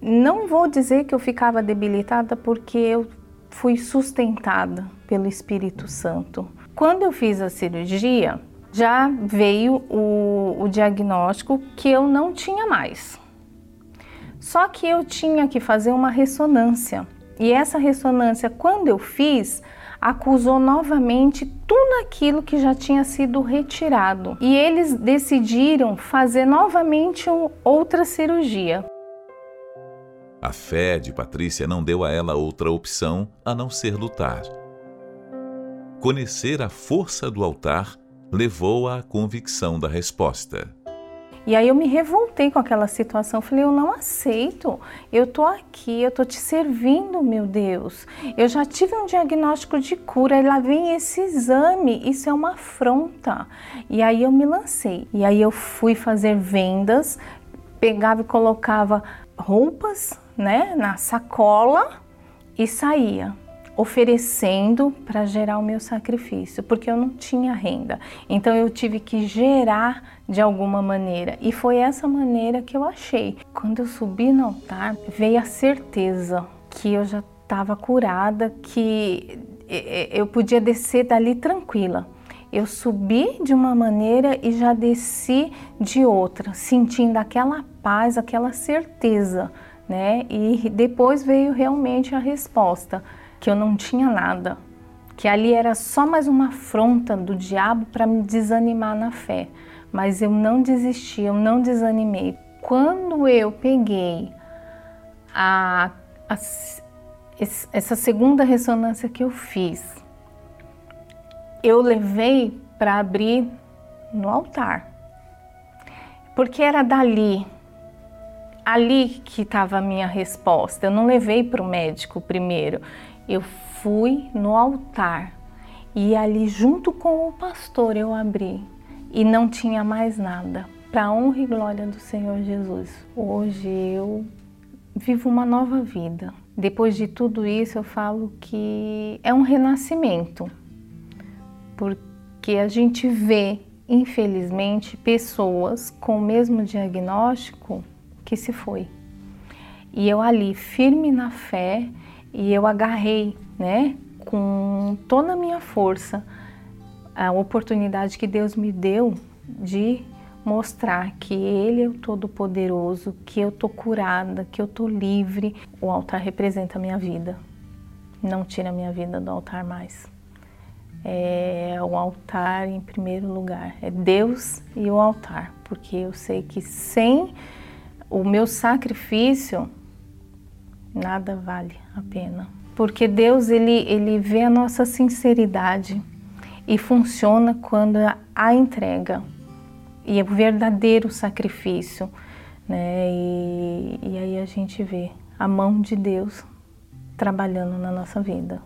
não vou dizer que eu ficava debilitada porque eu fui sustentada pelo Espírito Santo. Quando eu fiz a cirurgia, já veio o, o diagnóstico que eu não tinha mais. Só que eu tinha que fazer uma ressonância. E essa ressonância, quando eu fiz, acusou novamente tudo aquilo que já tinha sido retirado. E eles decidiram fazer novamente outra cirurgia. A fé de Patrícia não deu a ela outra opção a não ser lutar. Conhecer a força do altar levou-a à convicção da resposta. E aí eu me revoltei com aquela situação. Falei, eu não aceito. Eu tô aqui, eu tô te servindo, meu Deus. Eu já tive um diagnóstico de cura e lá vem esse exame. Isso é uma afronta. E aí eu me lancei. E aí eu fui fazer vendas, pegava e colocava roupas, né, na sacola e saía oferecendo para gerar o meu sacrifício, porque eu não tinha renda. Então eu tive que gerar de alguma maneira e foi essa maneira que eu achei. Quando eu subi no altar, veio a certeza que eu já estava curada, que eu podia descer dali tranquila. Eu subi de uma maneira e já desci de outra, sentindo aquela paz, aquela certeza, né? E depois veio realmente a resposta que eu não tinha nada, que ali era só mais uma afronta do diabo para me desanimar na fé. Mas eu não desisti, eu não desanimei. Quando eu peguei a, a, essa segunda ressonância que eu fiz, eu levei para abrir no altar, porque era dali, ali que estava a minha resposta. Eu não levei para o médico primeiro, eu fui no altar e ali junto com o pastor eu abri e não tinha mais nada. Para honra e glória do Senhor Jesus. Hoje eu vivo uma nova vida. Depois de tudo isso, eu falo que é um renascimento. Porque a gente vê, infelizmente, pessoas com o mesmo diagnóstico que se foi. E eu ali, firme na fé, e eu agarrei, né, com toda a minha força, a oportunidade que Deus me deu de mostrar que Ele é o Todo-Poderoso, que eu tô curada, que eu tô livre. O altar representa a minha vida. Não tira a minha vida do altar mais. É o altar em primeiro lugar. É Deus e o altar, porque eu sei que sem o meu sacrifício nada vale a pena. Porque Deus ele, ele vê a nossa sinceridade e funciona quando a entrega e é o verdadeiro sacrifício, né? E, e aí a gente vê a mão de Deus trabalhando na nossa vida.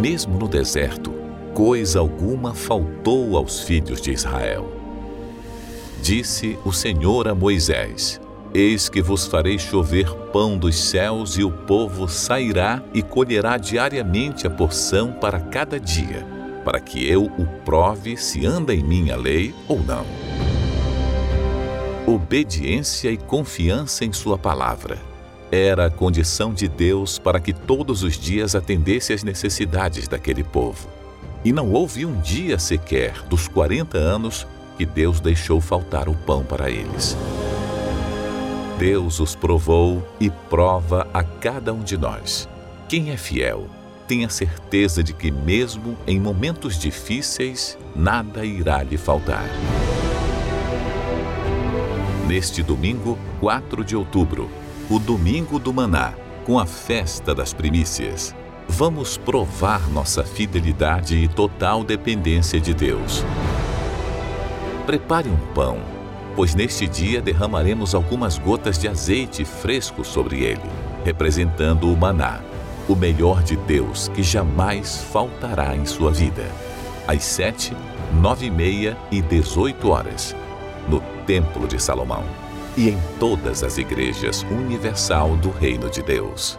Mesmo no deserto, coisa alguma faltou aos filhos de Israel. Disse o Senhor a Moisés: Eis que vos farei chover pão dos céus, e o povo sairá e colherá diariamente a porção para cada dia, para que eu o prove se anda em minha lei ou não. Obediência e confiança em Sua palavra era a condição de Deus para que todos os dias atendesse às necessidades daquele povo. E não houve um dia sequer dos 40 anos que Deus deixou faltar o pão para eles. Deus os provou e prova a cada um de nós. Quem é fiel, tenha certeza de que, mesmo em momentos difíceis, nada irá lhe faltar. Neste domingo, 4 de outubro, o Domingo do Maná, com a festa das primícias vamos provar nossa fidelidade e total dependência de Deus. Prepare um pão, pois neste dia derramaremos algumas gotas de azeite fresco sobre ele, representando o maná, o melhor de Deus que jamais faltará em sua vida. Às sete, nove e meia e dezoito horas, no Templo de Salomão e em todas as igrejas universal do Reino de Deus.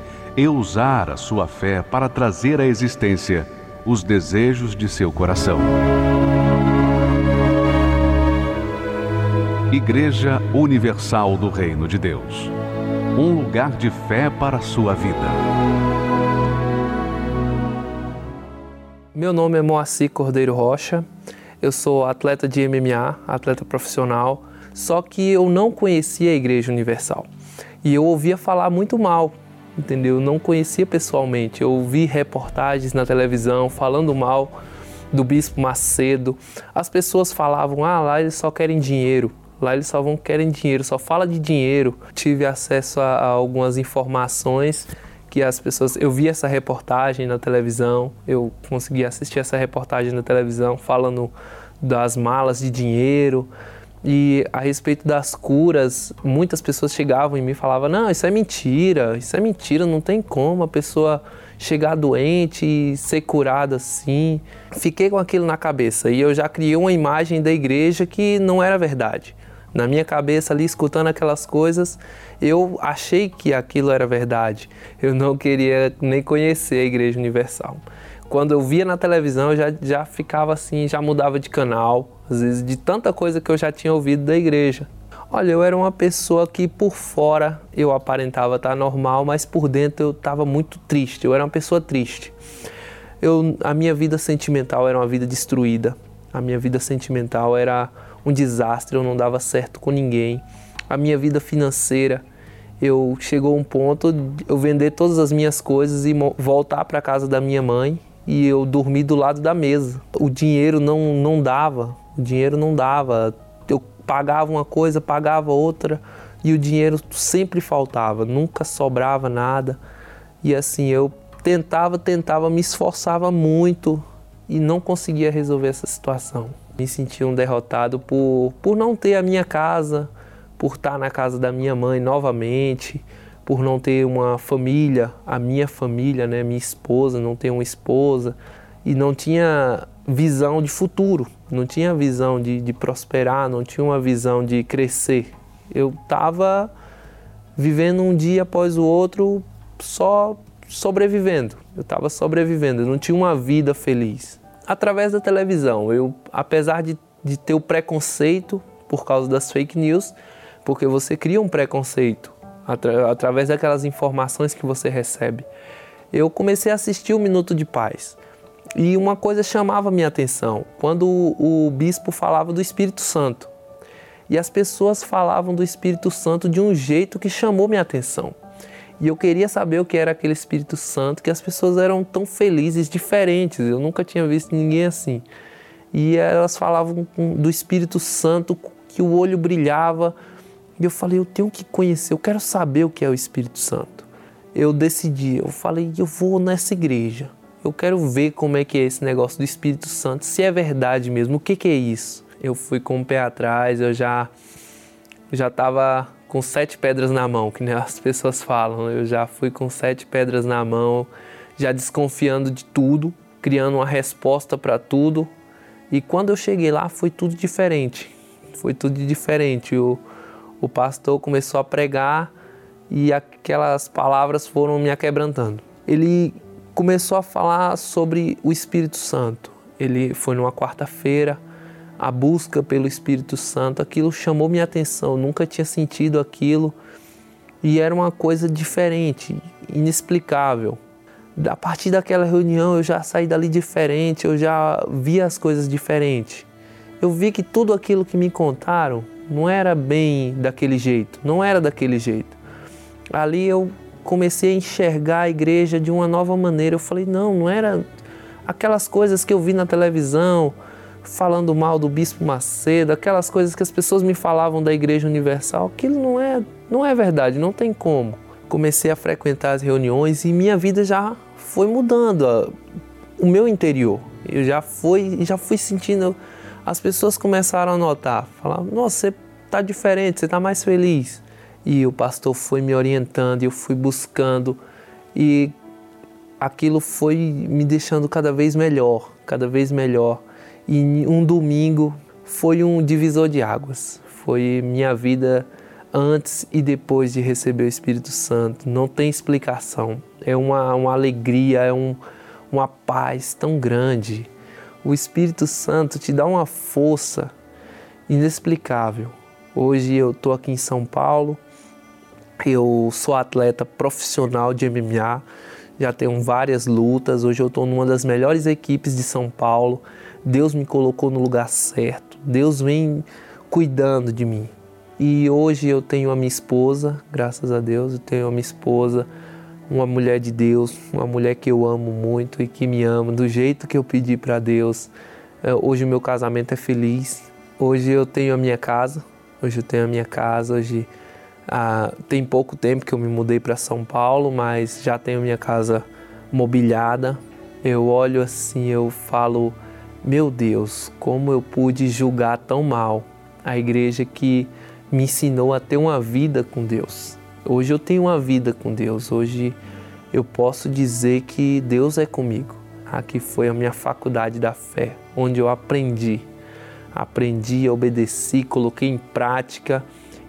e usar a sua fé para trazer à existência os desejos de seu coração. Igreja Universal do Reino de Deus um lugar de fé para a sua vida. Meu nome é Moacir Cordeiro Rocha, eu sou atleta de MMA, atleta profissional, só que eu não conhecia a Igreja Universal e eu ouvia falar muito mal entendeu? Eu não conhecia pessoalmente. Eu vi reportagens na televisão falando mal do bispo Macedo. As pessoas falavam: "Ah, lá eles só querem dinheiro". Lá eles só vão querem dinheiro, só fala de dinheiro. Tive acesso a, a algumas informações que as pessoas. Eu vi essa reportagem na televisão, eu consegui assistir essa reportagem na televisão falando das malas de dinheiro, e a respeito das curas, muitas pessoas chegavam e falavam: Não, isso é mentira, isso é mentira, não tem como a pessoa chegar doente e ser curada assim. Fiquei com aquilo na cabeça e eu já criei uma imagem da igreja que não era verdade. Na minha cabeça, ali escutando aquelas coisas, eu achei que aquilo era verdade. Eu não queria nem conhecer a Igreja Universal quando eu via na televisão, eu já, já ficava assim, já mudava de canal, às vezes de tanta coisa que eu já tinha ouvido da igreja. Olha, eu era uma pessoa que por fora eu aparentava estar normal, mas por dentro eu estava muito triste. Eu era uma pessoa triste. Eu, a minha vida sentimental era uma vida destruída. A minha vida sentimental era um desastre. Eu não dava certo com ninguém. A minha vida financeira, eu chegou um ponto de eu vender todas as minhas coisas e voltar para casa da minha mãe e eu dormi do lado da mesa. O dinheiro não, não dava, o dinheiro não dava. Eu pagava uma coisa, pagava outra e o dinheiro sempre faltava, nunca sobrava nada. E assim, eu tentava, tentava, me esforçava muito e não conseguia resolver essa situação. Me sentia um derrotado por, por não ter a minha casa, por estar na casa da minha mãe novamente, por não ter uma família, a minha família, né, minha esposa, não ter uma esposa e não tinha visão de futuro, não tinha visão de, de prosperar, não tinha uma visão de crescer. Eu estava vivendo um dia após o outro só sobrevivendo. Eu estava sobrevivendo, eu não tinha uma vida feliz. Através da televisão, eu, apesar de, de ter o preconceito por causa das fake news, porque você cria um preconceito atra através daquelas informações que você recebe. Eu comecei a assistir o Minuto de Paz. E uma coisa chamava minha atenção, quando o, o bispo falava do Espírito Santo. E as pessoas falavam do Espírito Santo de um jeito que chamou minha atenção. E eu queria saber o que era aquele Espírito Santo, que as pessoas eram tão felizes, diferentes. Eu nunca tinha visto ninguém assim. E elas falavam do Espírito Santo, que o olho brilhava, e eu falei, eu tenho que conhecer, eu quero saber o que é o Espírito Santo. Eu decidi, eu falei, eu vou nessa igreja. Eu quero ver como é que é esse negócio do Espírito Santo, se é verdade mesmo, o que, que é isso? Eu fui com o pé atrás, eu já já estava com sete pedras na mão, que nem as pessoas falam. Eu já fui com sete pedras na mão, já desconfiando de tudo, criando uma resposta para tudo. E quando eu cheguei lá, foi tudo diferente. Foi tudo diferente. Eu, o pastor começou a pregar e aquelas palavras foram me aquebrantando. Ele começou a falar sobre o Espírito Santo. Ele foi numa quarta-feira, a busca pelo Espírito Santo, aquilo chamou minha atenção, nunca tinha sentido aquilo e era uma coisa diferente, inexplicável. A partir daquela reunião eu já saí dali diferente, eu já vi as coisas diferentes. Eu vi que tudo aquilo que me contaram não era bem daquele jeito, não era daquele jeito. Ali eu comecei a enxergar a igreja de uma nova maneira. Eu falei, não, não era aquelas coisas que eu vi na televisão, falando mal do bispo Macedo, aquelas coisas que as pessoas me falavam da igreja universal, aquilo não é, não é verdade, não tem como. comecei a frequentar as reuniões e minha vida já foi mudando, o meu interior. Eu já fui, já fui sentindo, as pessoas começaram a notar, falar, nossa, você tá diferente, você tá mais feliz. E o pastor foi me orientando, eu fui buscando e aquilo foi me deixando cada vez melhor, cada vez melhor. E um domingo foi um divisor de águas. Foi minha vida antes e depois de receber o Espírito Santo. Não tem explicação. É uma, uma alegria, é um, uma paz tão grande. O Espírito Santo te dá uma força inexplicável. Hoje eu estou aqui em São Paulo, eu sou atleta profissional de MMA, já tenho várias lutas. Hoje eu estou numa das melhores equipes de São Paulo. Deus me colocou no lugar certo. Deus vem cuidando de mim. E hoje eu tenho a minha esposa, graças a Deus, eu tenho a minha esposa, uma mulher de Deus, uma mulher que eu amo muito e que me ama do jeito que eu pedi para Deus. É, hoje o meu casamento é feliz. Hoje eu tenho a minha casa. Hoje eu tenho a minha casa. Hoje ah, tem pouco tempo que eu me mudei para São Paulo, mas já tenho minha casa mobiliada. Eu olho assim, eu falo, meu Deus, como eu pude julgar tão mal a igreja que me ensinou a ter uma vida com Deus. Hoje eu tenho uma vida com Deus. Hoje eu posso dizer que Deus é comigo. Aqui foi a minha faculdade da fé, onde eu aprendi. Aprendi, obedeci, coloquei em prática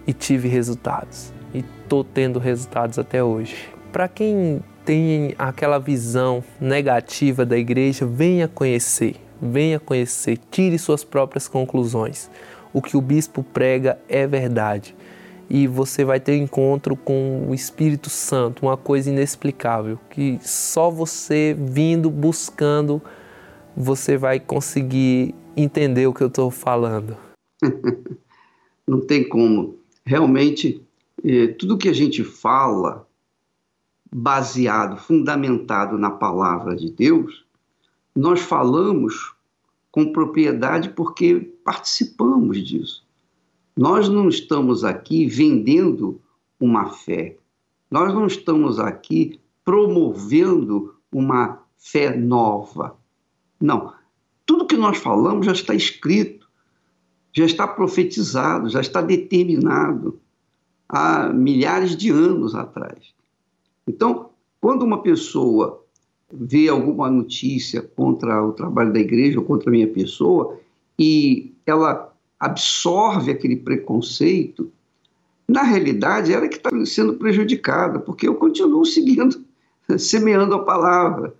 e tive resultados. E estou tendo resultados até hoje. Para quem tem aquela visão negativa da igreja, venha conhecer, venha conhecer, tire suas próprias conclusões. O que o bispo prega é verdade. E você vai ter encontro com o Espírito Santo, uma coisa inexplicável, que só você vindo, buscando, você vai conseguir entender o que eu estou falando. [LAUGHS] Não tem como realmente eh, tudo que a gente fala, baseado, fundamentado na palavra de Deus, nós falamos com propriedade porque participamos disso. Nós não estamos aqui vendendo uma fé, nós não estamos aqui promovendo uma fé nova. Não. Tudo que nós falamos já está escrito já está profetizado, já está determinado há milhares de anos atrás. Então, quando uma pessoa vê alguma notícia contra o trabalho da igreja ou contra a minha pessoa e ela absorve aquele preconceito, na realidade ela que está sendo prejudicada, porque eu continuo [LAUGHS] seguindo, semeando a palavra.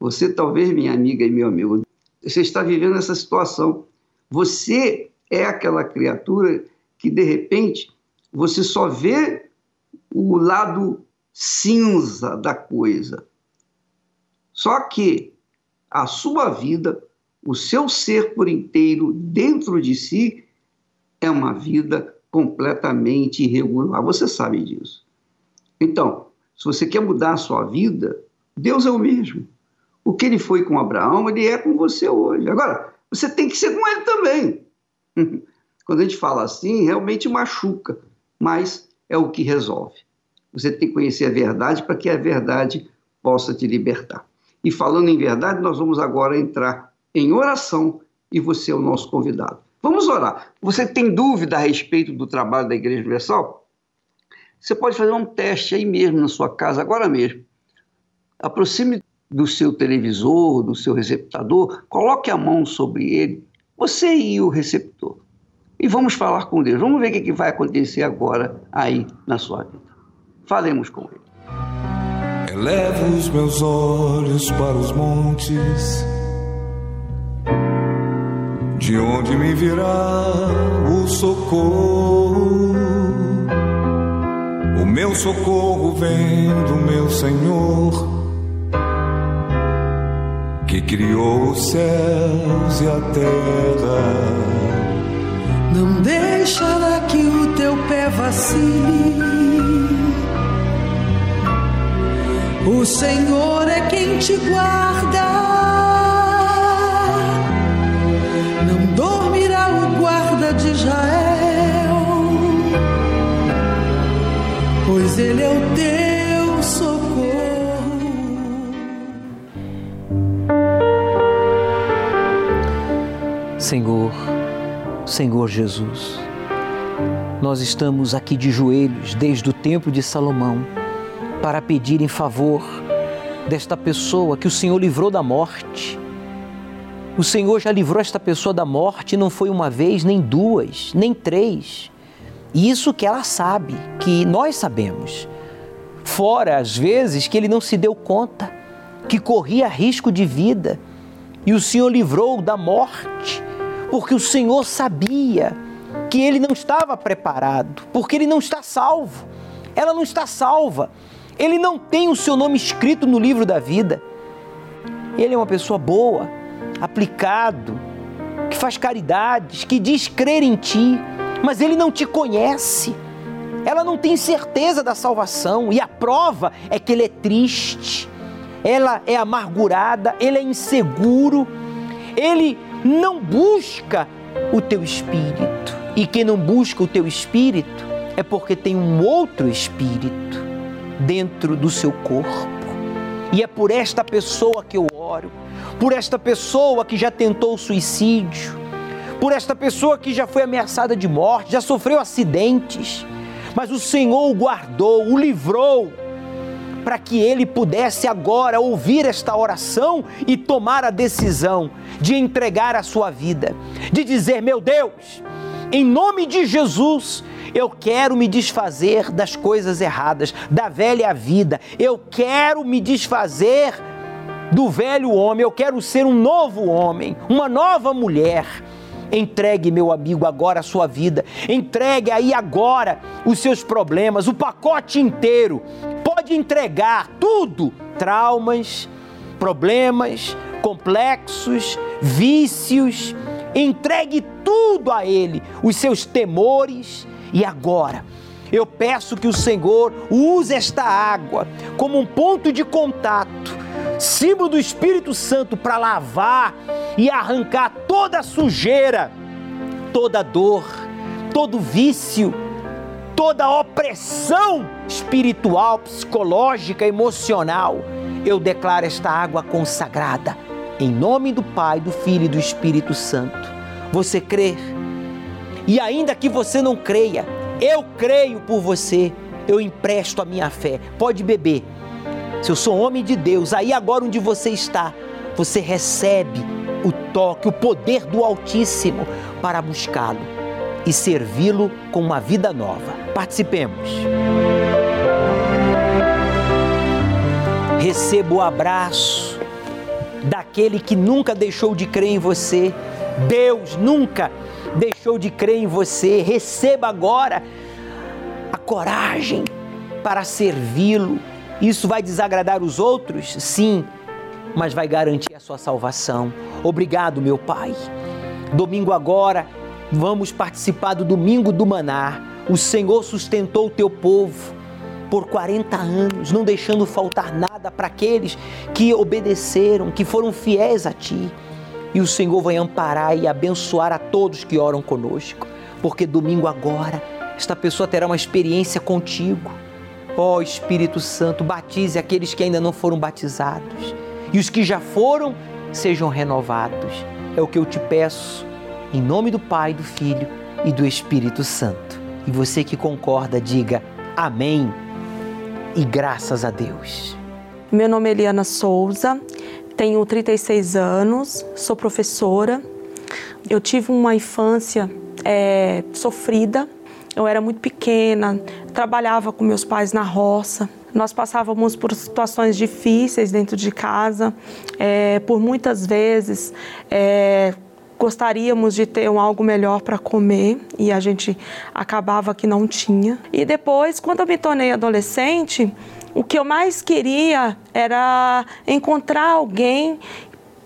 Você, talvez, minha amiga e meu amigo, você está vivendo essa situação. Você é aquela criatura que, de repente, você só vê o lado cinza da coisa. Só que a sua vida, o seu ser por inteiro dentro de si, é uma vida completamente irregular. Você sabe disso. Então, se você quer mudar a sua vida, Deus é o mesmo. O que ele foi com Abraão, ele é com você hoje. Agora, você tem que ser com ele também. [LAUGHS] Quando a gente fala assim, realmente machuca, mas é o que resolve. Você tem que conhecer a verdade para que a verdade possa te libertar. E falando em verdade, nós vamos agora entrar em oração e você é o nosso convidado. Vamos orar. Você tem dúvida a respeito do trabalho da Igreja Universal? Você pode fazer um teste aí mesmo na sua casa, agora mesmo. Aproxime do seu televisor, do seu receptador, coloque a mão sobre ele você e o receptor. E vamos falar com Deus. Vamos ver o que vai acontecer agora aí na sua vida. Falemos com Ele. Elevo os meus olhos para os montes, de onde me virá o socorro. O meu socorro vem do meu Senhor que criou os céus e a terra. Não deixará que o teu pé vacile. O Senhor é quem te guarda. Israel. Pois Ele é o teu socorro. Senhor, Senhor Jesus, nós estamos aqui de joelhos desde o tempo de Salomão para pedir em favor desta pessoa que o Senhor livrou da morte. O Senhor já livrou esta pessoa da morte, não foi uma vez, nem duas, nem três. E isso que ela sabe, que nós sabemos. Fora, às vezes, que ele não se deu conta, que corria risco de vida. E o Senhor livrou da morte, porque o Senhor sabia que ele não estava preparado, porque ele não está salvo. Ela não está salva. Ele não tem o seu nome escrito no livro da vida. Ele é uma pessoa boa, aplicado, que faz caridades, que diz crer em ti, mas ele não te conhece. Ela não tem certeza da salvação e a prova é que ele é triste, ela é amargurada, ele é inseguro, ele não busca o teu espírito. E quem não busca o teu espírito é porque tem um outro espírito dentro do seu corpo. E é por esta pessoa que eu oro, por esta pessoa que já tentou suicídio, por esta pessoa que já foi ameaçada de morte, já sofreu acidentes, mas o Senhor o guardou, o livrou, para que ele pudesse agora ouvir esta oração e tomar a decisão de entregar a sua vida, de dizer: Meu Deus, em nome de Jesus, eu quero me desfazer das coisas erradas, da velha vida. Eu quero me desfazer do velho homem. Eu quero ser um novo homem, uma nova mulher. Entregue, meu amigo, agora a sua vida. Entregue aí agora os seus problemas, o pacote inteiro. Pode entregar tudo: traumas, problemas, complexos, vícios. Entregue tudo a Ele, os seus temores e agora, eu peço que o Senhor use esta água como um ponto de contato, símbolo do Espírito Santo para lavar e arrancar toda a sujeira, toda dor, todo vício, toda opressão espiritual, psicológica, emocional. Eu declaro esta água consagrada em nome do Pai, do Filho e do Espírito Santo. Você crê? E ainda que você não creia, eu creio por você, eu empresto a minha fé. Pode beber. Se eu sou homem de Deus, aí agora onde você está, você recebe o toque, o poder do Altíssimo para buscá-lo e servi-lo com uma vida nova. Participemos. Receba o abraço daquele que nunca deixou de crer em você. Deus nunca deixou de crer em você, receba agora a coragem para servi-lo. Isso vai desagradar os outros? Sim, mas vai garantir a sua salvação. Obrigado, meu Pai. Domingo agora, vamos participar do Domingo do Maná. O Senhor sustentou o teu povo por 40 anos, não deixando faltar nada para aqueles que obedeceram, que foram fiéis a Ti e o Senhor vai amparar e abençoar a todos que oram conosco, porque domingo agora esta pessoa terá uma experiência contigo. Ó oh, Espírito Santo, batize aqueles que ainda não foram batizados e os que já foram sejam renovados. É o que eu te peço, em nome do Pai, do Filho e do Espírito Santo. E você que concorda, diga amém e graças a Deus. Meu nome é Eliana Souza, tenho 36 anos, sou professora. Eu tive uma infância é, sofrida. Eu era muito pequena, trabalhava com meus pais na roça. Nós passávamos por situações difíceis dentro de casa. É, por muitas vezes é, gostaríamos de ter um algo melhor para comer e a gente acabava que não tinha. E depois, quando eu me tornei adolescente, o que eu mais queria era encontrar alguém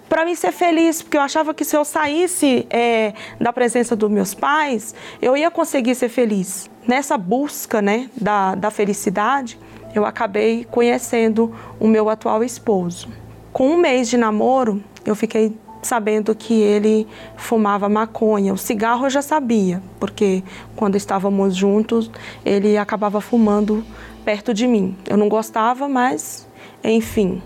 para me ser feliz, porque eu achava que se eu saísse é, da presença dos meus pais, eu ia conseguir ser feliz. Nessa busca né, da, da felicidade, eu acabei conhecendo o meu atual esposo. Com um mês de namoro, eu fiquei sabendo que ele fumava maconha. O cigarro eu já sabia, porque quando estávamos juntos, ele acabava fumando perto de mim. Eu não gostava, mas enfim.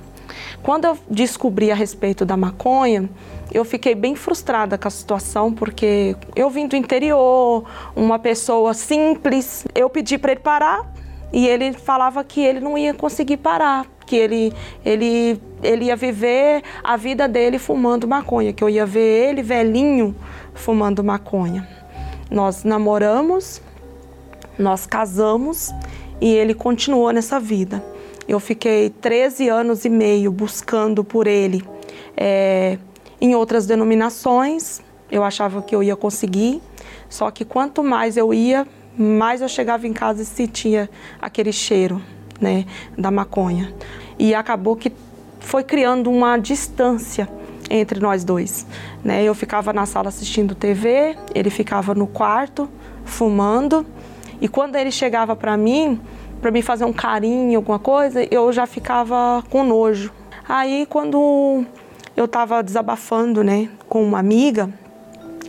Quando eu descobri a respeito da maconha, eu fiquei bem frustrada com a situação, porque eu vim do interior, uma pessoa simples, eu pedi para ele parar e ele falava que ele não ia conseguir parar, que ele, ele, ele ia viver a vida dele fumando maconha, que eu ia ver ele velhinho fumando maconha. Nós namoramos, nós casamos e ele continuou nessa vida. Eu fiquei 13 anos e meio buscando por ele é, em outras denominações. Eu achava que eu ia conseguir, só que quanto mais eu ia, mais eu chegava em casa e sentia aquele cheiro né, da maconha. E acabou que foi criando uma distância entre nós dois. Né? Eu ficava na sala assistindo TV, ele ficava no quarto fumando. E quando ele chegava para mim, para me fazer um carinho, alguma coisa, eu já ficava com nojo. Aí quando eu estava desabafando, né, com uma amiga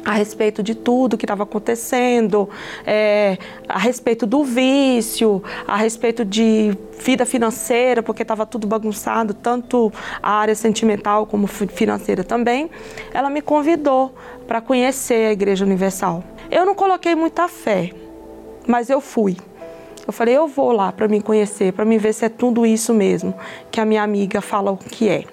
a respeito de tudo que estava acontecendo, é, a respeito do vício, a respeito de vida financeira, porque estava tudo bagunçado, tanto a área sentimental como financeira também, ela me convidou para conhecer a Igreja Universal. Eu não coloquei muita fé, mas eu fui. Eu falei, eu vou lá para me conhecer, para me ver se é tudo isso mesmo que a minha amiga fala o que é.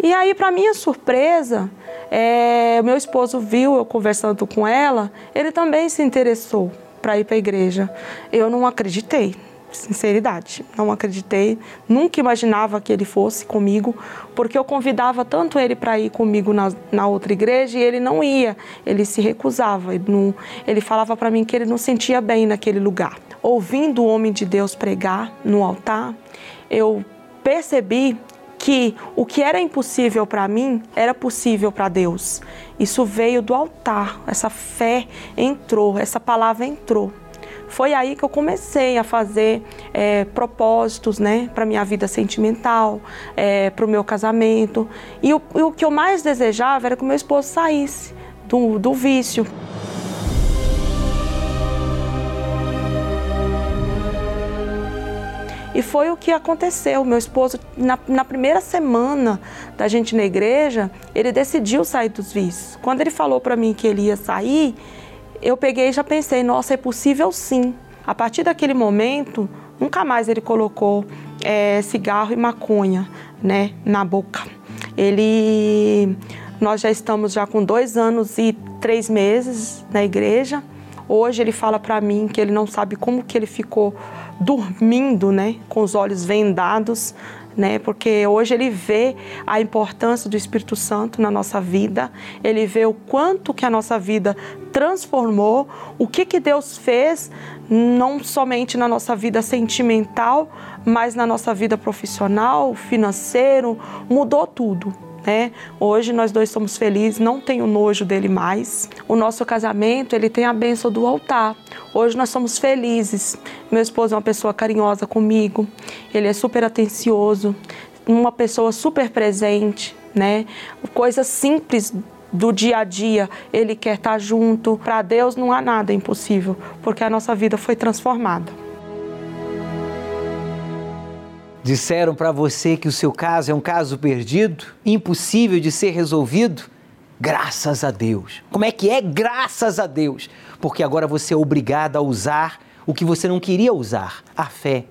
E aí, para minha surpresa, é, meu esposo viu eu conversando com ela, ele também se interessou para ir para a igreja. Eu não acreditei, sinceridade, não acreditei, nunca imaginava que ele fosse comigo, porque eu convidava tanto ele para ir comigo na, na outra igreja e ele não ia, ele se recusava, ele, não, ele falava para mim que ele não sentia bem naquele lugar. Ouvindo o homem de Deus pregar no altar, eu percebi que o que era impossível para mim era possível para Deus. Isso veio do altar, essa fé entrou, essa palavra entrou. Foi aí que eu comecei a fazer é, propósitos né, para minha vida sentimental, é, para o meu casamento. E o, e o, que eu mais desejava era que meu esposo saísse do, do vício. E foi o que aconteceu. Meu esposo, na, na, primeira semana da gente na igreja, ele decidiu sair dos vícios. Quando ele falou para mim que ele ia sair, eu peguei e já pensei: nossa, é possível sim. A partir daquele momento, nunca mais ele colocou é, cigarro e maconha né, na boca. Ele. Nós já estamos já com dois anos e três meses na igreja. Hoje ele fala para mim que ele não sabe como que ele ficou dormindo, né, com os olhos vendados, né? Porque hoje ele vê a importância do Espírito Santo na nossa vida, ele vê o quanto que a nossa vida transformou, o que que Deus fez não somente na nossa vida sentimental, mas na nossa vida profissional, financeiro, mudou tudo né? Hoje nós dois somos felizes, não tenho nojo dele mais. O nosso casamento, ele tem a bênção do altar. Hoje nós somos felizes. Meu esposo é uma pessoa carinhosa comigo, ele é super atencioso, uma pessoa super presente, né? Coisas simples do dia a dia, ele quer estar junto. Para Deus não há nada impossível, porque a nossa vida foi transformada. Disseram para você que o seu caso é um caso perdido, impossível de ser resolvido? Graças a Deus. Como é que é? Graças a Deus. Porque agora você é obrigado a usar o que você não queria usar, a fé.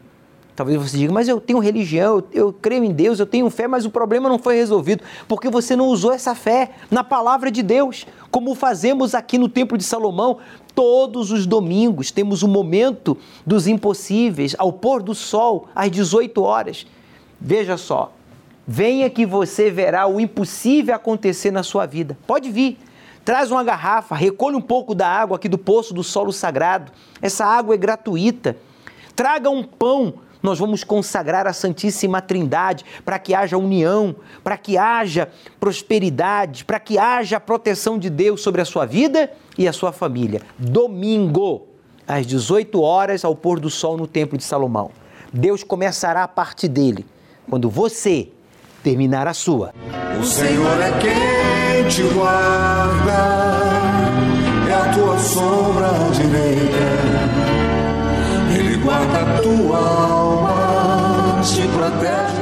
Talvez você diga, mas eu tenho religião, eu, creio em Deus, eu tenho fé, mas o problema não foi resolvido porque você não usou essa fé na palavra de Deus, como fazemos aqui no Templo de Salomão. Todos os domingos temos o momento dos impossíveis, ao pôr do sol, às 18 horas. Veja só, venha que você verá o impossível acontecer na sua vida. Pode vir, traz uma garrafa, recolhe um pouco da água aqui do poço do solo sagrado. Essa água é gratuita. Traga um pão nós vamos consagrar a Santíssima Trindade para que haja união, para que haja prosperidade, para que haja a proteção de Deus sobre a sua vida e a sua família. Domingo, às 18 horas, ao pôr do sol no Templo de Salomão. Deus começará a parte dele quando você terminar a sua. O Senhor é quem te guarda, é a tua sombra direita, guarda a tua alma, te protege.